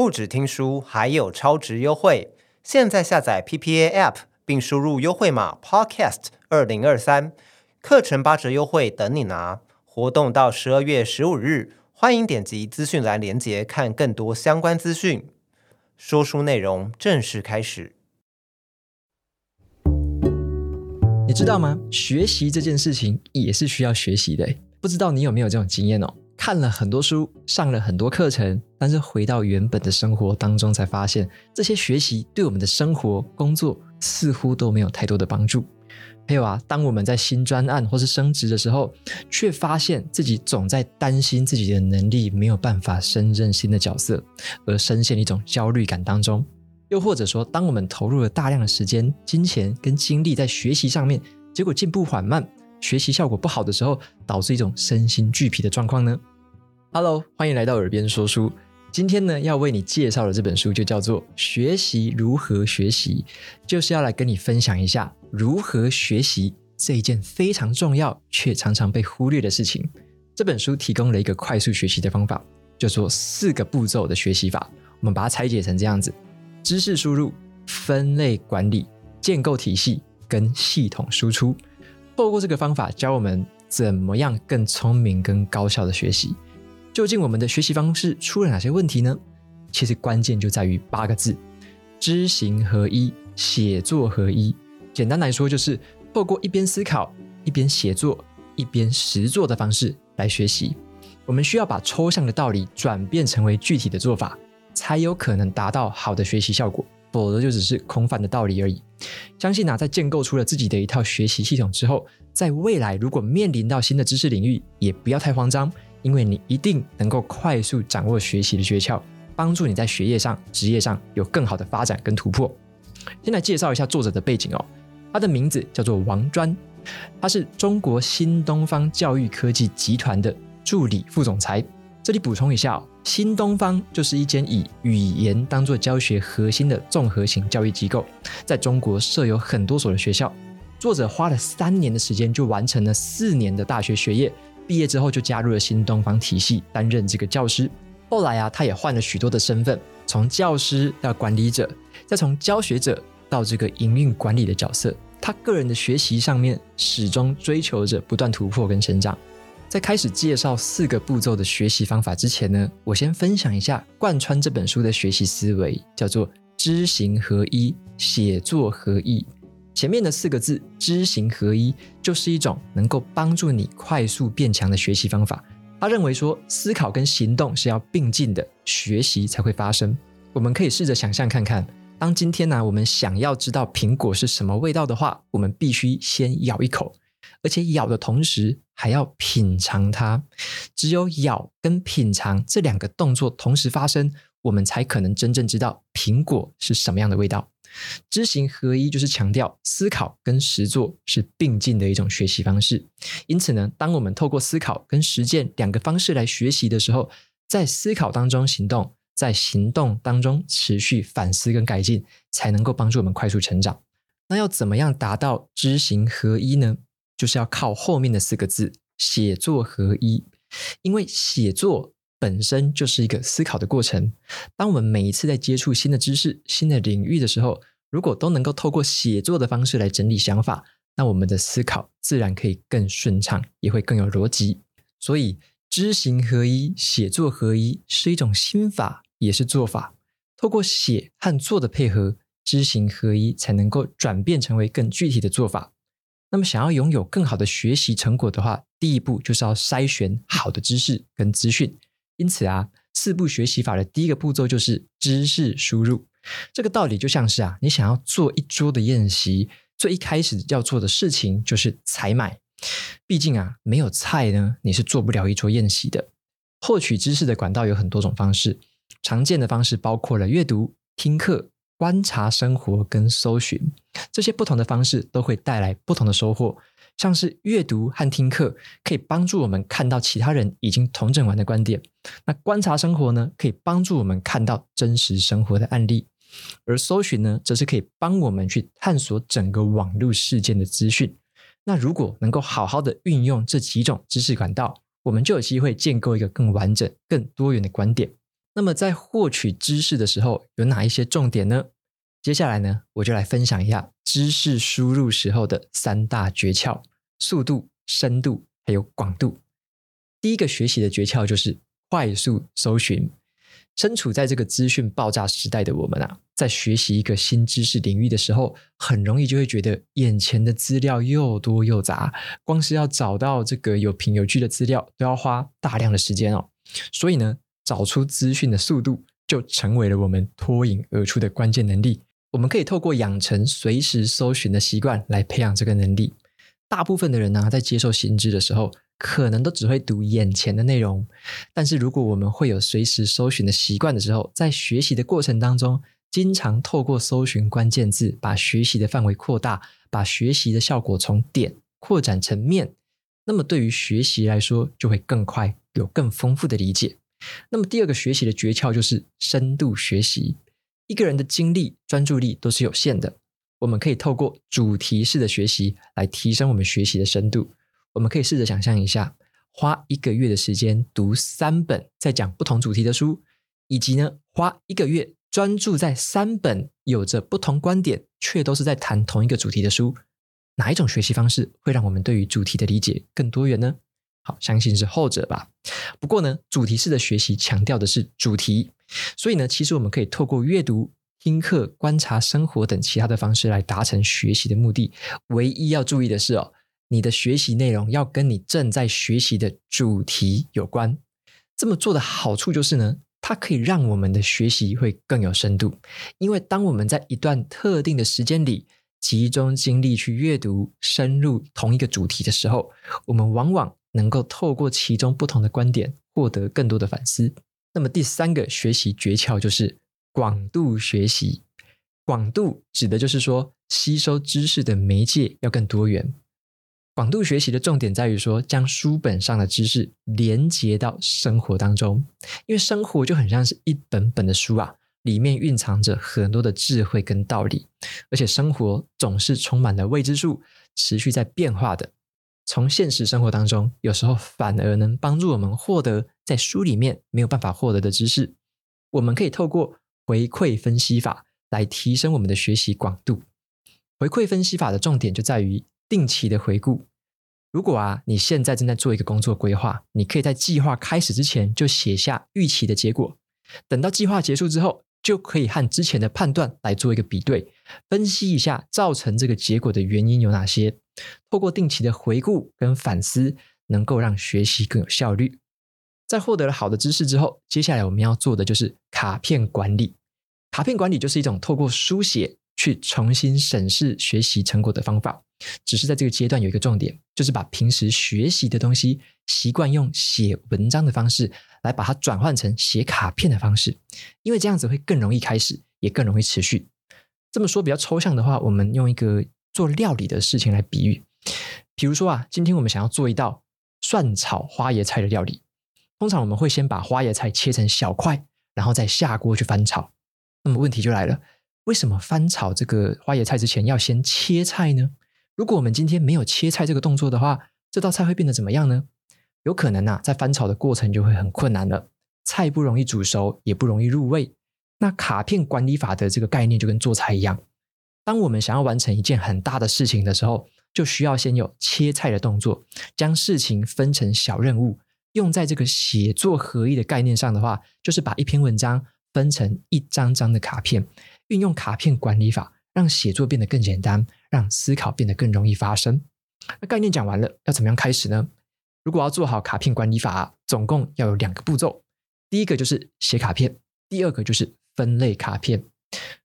不止听书，还有超值优惠！现在下载 PPA App，并输入优惠码 Podcast 二零二三，课程八折优惠等你拿！活动到十二月十五日，欢迎点击资讯栏链接看更多相关资讯。说书内容正式开始。你知道吗？学习这件事情也是需要学习的。不知道你有没有这种经验哦？看了很多书，上了很多课程，但是回到原本的生活当中，才发现这些学习对我们的生活、工作似乎都没有太多的帮助。还有啊，当我们在新专案或是升职的时候，却发现自己总在担心自己的能力没有办法胜任新的角色，而深陷一种焦虑感当中。又或者说，当我们投入了大量的时间、金钱跟精力在学习上面，结果进步缓慢。学习效果不好的时候，导致一种身心俱疲的状况呢？Hello，欢迎来到耳边说书。今天呢，要为你介绍的这本书就叫做《学习如何学习》，就是要来跟你分享一下如何学习这一件非常重要却常常被忽略的事情。这本书提供了一个快速学习的方法，叫做四个步骤的学习法。我们把它拆解成这样子：知识输入、分类管理、建构体系跟系统输出。透过这个方法教我们怎么样更聪明、更高效的学习。究竟我们的学习方式出了哪些问题呢？其实关键就在于八个字：知行合一、写作合一。简单来说，就是透过一边思考、一边写作、一边实作的方式来学习。我们需要把抽象的道理转变成为具体的做法，才有可能达到好的学习效果。否则就只是空泛的道理而已。相信啊，在建构出了自己的一套学习系统之后，在未来如果面临到新的知识领域，也不要太慌张，因为你一定能够快速掌握学习的诀窍，帮助你在学业上、职业上有更好的发展跟突破。先来介绍一下作者的背景哦，他的名字叫做王专，他是中国新东方教育科技集团的助理副总裁。这里补充一下哦。新东方就是一间以语言当做教学核心的综合型教育机构，在中国设有很多所的学校。作者花了三年的时间就完成了四年的大学学业，毕业之后就加入了新东方体系，担任这个教师。后来啊，他也换了许多的身份，从教师到管理者，再从教学者到这个营运管理的角色。他个人的学习上面始终追求着不断突破跟成长。在开始介绍四个步骤的学习方法之前呢，我先分享一下贯穿这本书的学习思维，叫做知行合一、写作合一。前面的四个字“知行合一”就是一种能够帮助你快速变强的学习方法。他认为说，思考跟行动是要并进的，学习才会发生。我们可以试着想象看看，当今天呢、我们想要知道苹果是什么味道的话，我们必须先咬一口。而且咬的同时还要品尝它，只有咬跟品尝这两个动作同时发生，我们才可能真正知道苹果是什么样的味道。知行合一就是强调思考跟实作是并进的一种学习方式。因此呢，当我们透过思考跟实践两个方式来学习的时候，在思考当中行动，在行动当中持续反思跟改进，才能够帮助我们快速成长。那要怎么样达到知行合一呢？就是要靠后面的四个字“写作合一”，因为写作本身就是一个思考的过程。当我们每一次在接触新的知识、新的领域的时候，如果都能够透过写作的方式来整理想法，那我们的思考自然可以更顺畅，也会更有逻辑。所以，知行合一、写作合一是一种心法，也是做法。透过写和做的配合，知行合一才能够转变成为更具体的做法。那么，想要拥有更好的学习成果的话，第一步就是要筛选好的知识跟资讯。因此啊，四步学习法的第一个步骤就是知识输入。这个道理就像是啊，你想要做一桌的宴席，最一开始要做的事情就是采买。毕竟啊，没有菜呢，你是做不了一桌宴席的。获取知识的管道有很多种方式，常见的方式包括了阅读、听课。观察生活跟搜寻，这些不同的方式都会带来不同的收获。像是阅读和听课，可以帮助我们看到其他人已经统整完的观点；那观察生活呢，可以帮助我们看到真实生活的案例；而搜寻呢，则是可以帮我们去探索整个网络事件的资讯。那如果能够好好的运用这几种知识管道，我们就有机会建构一个更完整、更多元的观点。那么在获取知识的时候，有哪一些重点呢？接下来呢，我就来分享一下知识输入时候的三大诀窍：速度、深度，还有广度。第一个学习的诀窍就是快速搜寻。身处在这个资讯爆炸时代的我们啊，在学习一个新知识领域的时候，很容易就会觉得眼前的资料又多又杂，光是要找到这个有凭有据的资料，都要花大量的时间哦。所以呢，找出资讯的速度就成为了我们脱颖而出的关键能力。我们可以透过养成随时搜寻的习惯来培养这个能力。大部分的人呢、在接受新知的时候，可能都只会读眼前的内容，但是如果我们会有随时搜寻的习惯的时候，在学习的过程当中，经常透过搜寻关键字，把学习的范围扩大，把学习的效果从点扩展成面，那么对于学习来说，就会更快，有更丰富的理解。那么第二个学习的诀窍就是深度学习。一个人的精力、专注力都是有限的，我们可以透过主题式的学习来提升我们学习的深度。我们可以试着想象一下，花一个月的时间读三本在讲不同主题的书，以及呢，花一个月专注在三本有着不同观点却都是在谈同一个主题的书，哪一种学习方式会让我们对于主题的理解更多元呢？好，相信是后者吧。不过呢，主题式的学习强调的是主题，所以呢，其实我们可以透过阅读、听课、观察生活等其他的方式来达成学习的目的。唯一要注意的是哦。你的学习内容要跟你正在学习的主题有关。这么做的好处就是呢，它可以让我们的学习会更有深度。因为当我们在一段特定的时间里集中精力去阅读、深入同一个主题的时候，我们往往能够透过其中不同的观点获得更多的反思。那么第三个学习诀窍就是广度学习。广度指的就是说，吸收知识的媒介要更多元。广度学习的重点在于说，将书本上的知识连接到生活当中，因为生活就很像是一本本的书啊，里面蕴藏着很多的智慧跟道理，而且生活总是充满了未知数，持续在变化的。从现实生活当中，有时候反而能帮助我们获得在书里面没有办法获得的知识。我们可以透过回馈分析法来提升我们的学习广度。回馈分析法的重点就在于定期的回顾。如果啊，你现在正在做一个工作规划，你可以在计划开始之前就写下预期的结果，等到计划结束之后，就可以和之前的判断来做一个比对，分析一下造成这个结果的原因有哪些。透过定期的回顾跟反思，能够让学习更有效率。在获得了好的知识之后，接下来我们要做的就是卡片管理。卡片管理就是一种透过书写去重新审视学习成果的方法。只是在这个阶段有一个重点，就是把平时学习的东西习惯用写文章的方式来把它转换成写卡片的方式，因为这样子会更容易开始，也更容易持续。这么说比较抽象的话，我们用一个做料理的事情来比喻，比如说啊，今天我们想要做一道蒜炒花椰菜的料理，通常我们会先把花椰菜切成小块，然后再下锅去翻炒。那么问题就来了，为什么翻炒这个花椰菜之前要先切菜呢？如果我们今天没有切菜这个动作的话，这道菜会变得怎么样呢？有可能啊，在翻炒的过程就会很困难了，菜不容易煮熟，也不容易入味。那卡片管理法的这个概念就跟做菜一样，当我们想要完成一件很大的事情的时候，就需要先有切菜的动作，将事情分成小任务。用在这个写作合一的概念上的话，就是把一篇文章分成一张张的卡片，运用卡片管理法。让写作变得更简单，让思考变得更容易发生。那概念讲完了，要怎么样开始呢？如果要做好卡片管理法，总共要有两个步骤。第一个就是写卡片，第二个就是分类卡片。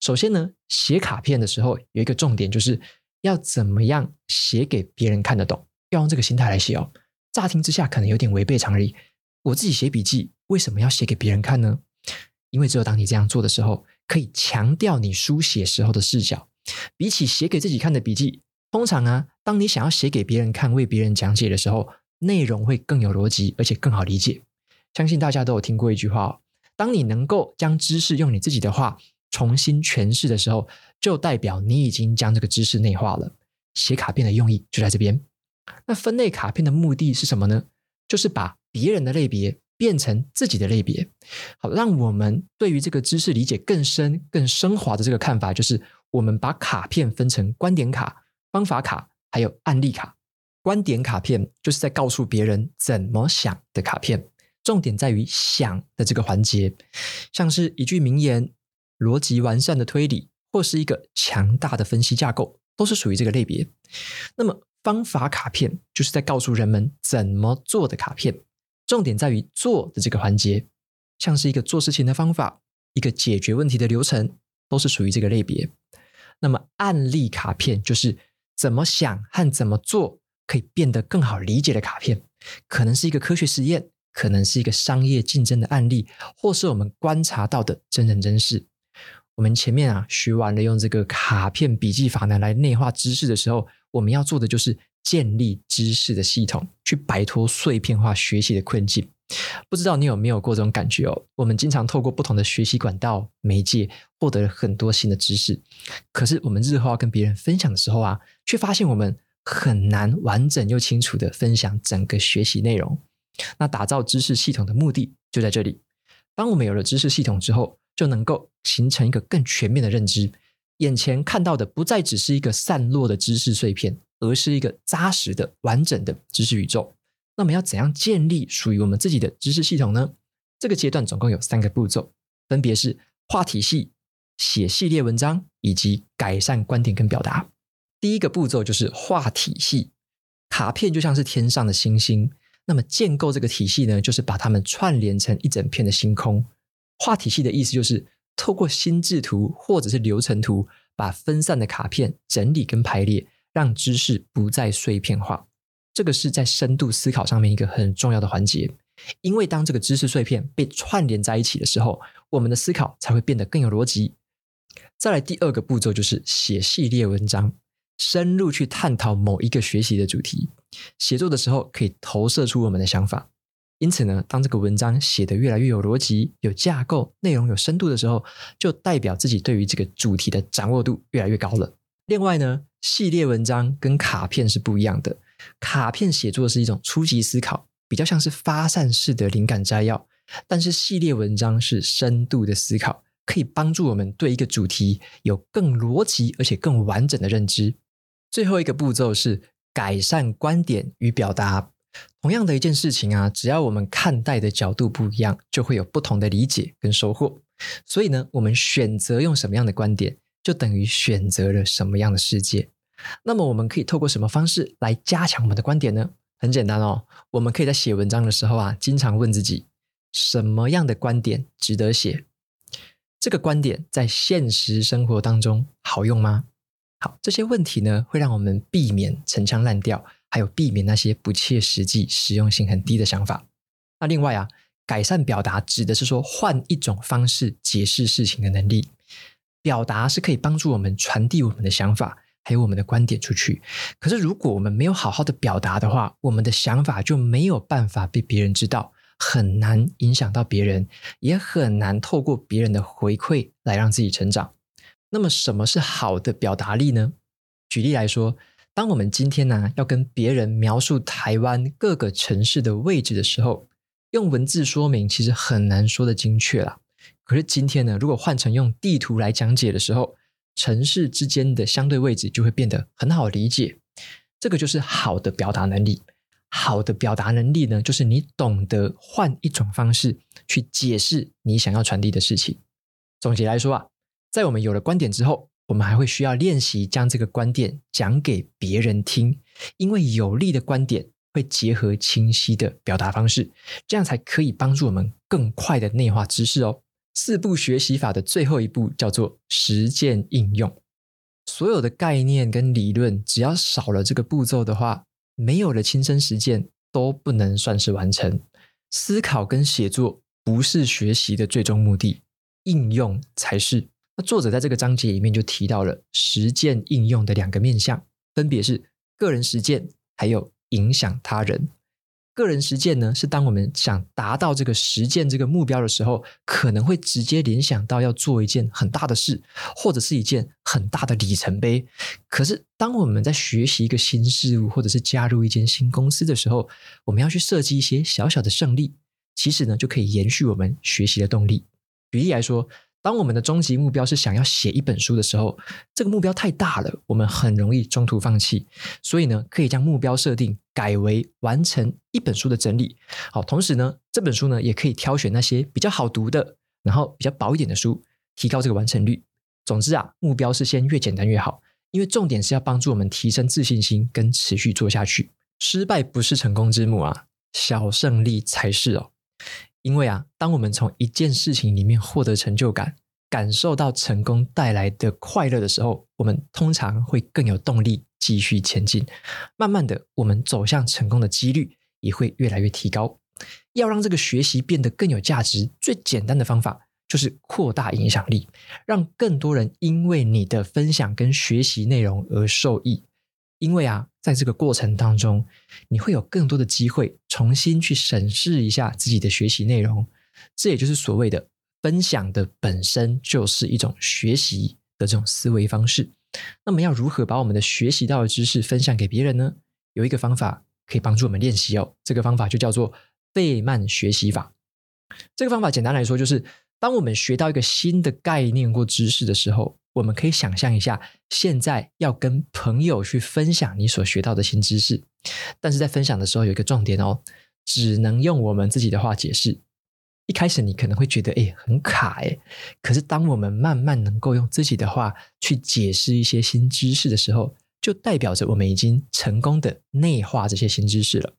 首先呢，写卡片的时候有一个重点，就是要怎么样写给别人看得懂，要用这个心态来写哦。乍听之下可能有点违背常理，我自己写笔记为什么要写给别人看呢？因为只有当你这样做的时候，可以强调你书写时候的视角，比起写给自己看的笔记，通常啊，当你想要写给别人看、为别人讲解的时候，内容会更有逻辑，而且更好理解。相信大家都有听过一句话哦：当你能够将知识用你自己的话重新诠释的时候，就代表你已经将这个知识内化了。写卡片的用意就在这边。那分类卡片的目的是什么呢？就是把别人的类别变成自己的类别。好，让我们对于这个知识理解更深、更升华的这个看法，就是我们把卡片分成观点卡、方法卡，还有案例卡。观点卡片就是在告诉别人怎么想的卡片，重点在于想的这个环节，像是一句名言、逻辑完善的推理，或是一个强大的分析架构，都是属于这个类别。那么方法卡片就是在告诉人们怎么做的卡片，重点在于做的这个环节，像是一个做事情的方法，一个解决问题的流程，都是属于这个类别。那么案例卡片就是怎么想和怎么做。可以变得更好理解的卡片，可能是一个科学实验，可能是一个商业竞争的案例，或是我们观察到的真人真事。我们前面啊学完了用这个卡片笔记法呢来内化知识的时候，我们要做的就是建立知识的系统，去摆脱碎片化学习的困境。不知道你有没有过这种感觉哦？我们经常透过不同的学习管道媒介，获得了很多新的知识，可是我们日后要跟别人分享的时候啊，却发现我们。很难完整又清楚地分享整个学习内容。那打造知识系统的目的就在这里。当我们有了知识系统之后，就能够形成一个更全面的认知。眼前看到的不再只是一个散落的知识碎片，而是一个扎实的、完整的知识宇宙。那么要怎样建立属于我们自己的知识系统呢？这个阶段总共有三个步骤，分别是画体系、写系列文章以及改善观点跟表达。第一个步骤就是画体系，卡片就像是天上的星星，那么建构这个体系呢，就是把它们串联成一整片的星空。画体系的意思就是透过心智图或者是流程图，把分散的卡片整理跟排列，让知识不再碎片化。这个是在深度思考上面一个很重要的环节，因为当这个知识碎片被串联在一起的时候，我们的思考才会变得更有逻辑。再来第二个步骤就是写系列文章。深入去探讨某一个学习的主题，写作的时候可以投射出我们的想法。因此呢，当这个文章写得越来越有逻辑、有架构、内容有深度的时候，就代表自己对于这个主题的掌握度越来越高了。另外呢，系列文章跟卡片是不一样的。卡片写作是一种初级思考，比较像是发散式的灵感摘要；但是系列文章是深度的思考，可以帮助我们对一个主题有更逻辑而且更完整的认知。最后一个步骤是改善观点与表达。同样的一件事情啊，只要我们看待的角度不一样，就会有不同的理解跟收获。所以呢，我们选择用什么样的观点，就等于选择了什么样的世界。那么，我们可以透过什么方式来加强我们的观点呢？很简单哦，我们可以在写文章的时候啊，经常问自己：什么样的观点值得写？这个观点在现实生活当中好用吗？好，这些问题呢，会让我们避免陈腔滥调，还有避免那些不切实际、实用性很低的想法。那另外啊，改善表达指的是说，换一种方式解释事情的能力。表达是可以帮助我们传递我们的想法，还有我们的观点出去。可是如果我们没有好好的表达的话，我们的想法就没有办法被别人知道，很难影响到别人，也很难透过别人的回馈来让自己成长。那么，什么是好的表达力呢？举例来说，当我们今天呢、要跟别人描述台湾各个城市的位置的时候，用文字说明其实很难说得精确啦。可是今天呢，如果换成用地图来讲解的时候，城市之间的相对位置就会变得很好理解。这个就是好的表达能力。好的表达能力呢，就是你懂得换一种方式去解释你想要传递的事情。总结来说啊。在我们有了观点之后，我们还会需要练习将这个观点讲给别人听，因为有力的观点会结合清晰的表达方式，这样才可以帮助我们更快的内化知识哦。四步学习法的最后一步叫做实践应用。所有的概念跟理论，只要少了这个步骤的话，没有了亲身实践，都不能算是完成。思考跟写作不是学习的最终目的，应用才是。作者在这个章节里面就提到了实践应用的两个面向，分别是个人实践，还有影响他人。个人实践呢，是当我们想达到这个实践这个目标的时候，可能会直接联想到要做一件很大的事，或者是一件很大的里程碑。可是，当我们在学习一个新事物，或者是加入一间新公司的时候，我们要去设计一些小小的胜利，其实呢就可以延续我们学习的动力。举例来说，当我们的终极目标是想要写一本书的时候，这个目标太大了，我们很容易中途放弃。所以呢，可以将目标设定改为完成一本书的整理。好，同时呢，这本书呢也可以挑选那些比较好读的，然后比较薄一点的书，提高这个完成率。总之啊，目标是先越简单越好，因为重点是要帮助我们提升自信心跟持续做下去。失败不是成功之母啊，小胜利才是哦。因为啊，当我们从一件事情里面获得成就感，感受到成功带来的快乐的时候，我们通常会更有动力继续前进。慢慢的，我们走向成功的几率也会越来越提高。要让这个学习变得更有价值，最简单的方法就是扩大影响力，让更多人因为你的分享跟学习内容而受益。因为啊，在这个过程当中，你会有更多的机会重新去审视一下自己的学习内容。这也就是所谓的分享的本身就是一种学习的这种思维方式。那么，要如何把我们的学习到的知识分享给别人呢？有一个方法可以帮助我们练习哦。这个方法就叫做费曼学习法。这个方法简单来说，就是当我们学到一个新的概念或知识的时候，我们可以想象一下，现在要跟朋友去分享你所学到的新知识，但是在分享的时候有一个重点哦，只能用我们自己的话解释。一开始你可能会觉得诶很卡诶，可是当我们慢慢能够用自己的话去解释一些新知识的时候，就代表着我们已经成功的内化这些新知识了。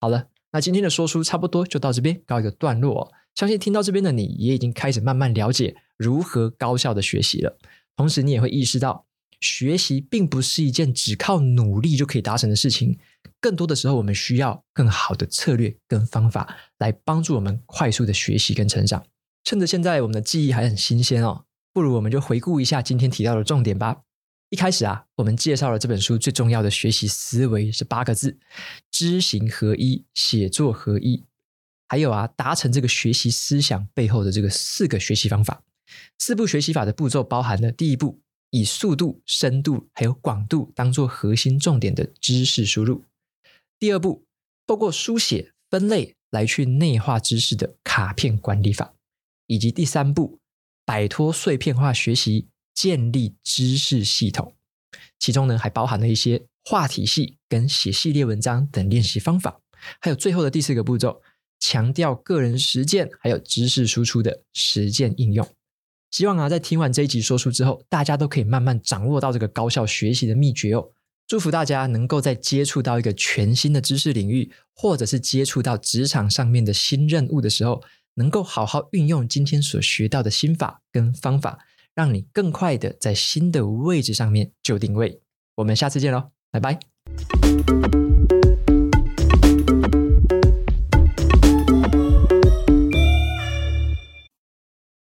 好了，那今天的说书差不多就到这边告一个段落。相信听到这边的你也已经开始慢慢了解如何高效的学习了，同时你也会意识到，学习并不是一件只靠努力就可以达成的事情，更多的时候我们需要更好的策略跟方法来帮助我们快速的学习跟成长。趁着现在我们的记忆还很新鲜哦，不如我们就回顾一下今天提到的重点吧。一开始啊，我们介绍了这本书最重要的学习思维是八个字：知行合一，写作合一。还有啊，达成这个学习思想背后的这个四个学习方法，四步学习法的步骤包含了第一步，以速度、深度还有广度当做核心重点的知识输入；第二步，透过书写分类来去内化知识的卡片管理法；以及第三步，摆脱碎片化学习，建立知识系统。其中呢，还包含了一些话题系跟写系列文章等练习方法，还有最后的第四个步骤。强调个人实践，还有知识输出的实践应用。希望啊，在听完这一集说书之后，大家都可以慢慢掌握到这个高效学习的秘诀哦。祝福大家能够在接触到一个全新的知识领域，或者是接触到职场上面的新任务的时候，能够好好运用今天所学到的心法跟方法，让你更快的在新的位置上面就定位。我们下次见喽，拜拜。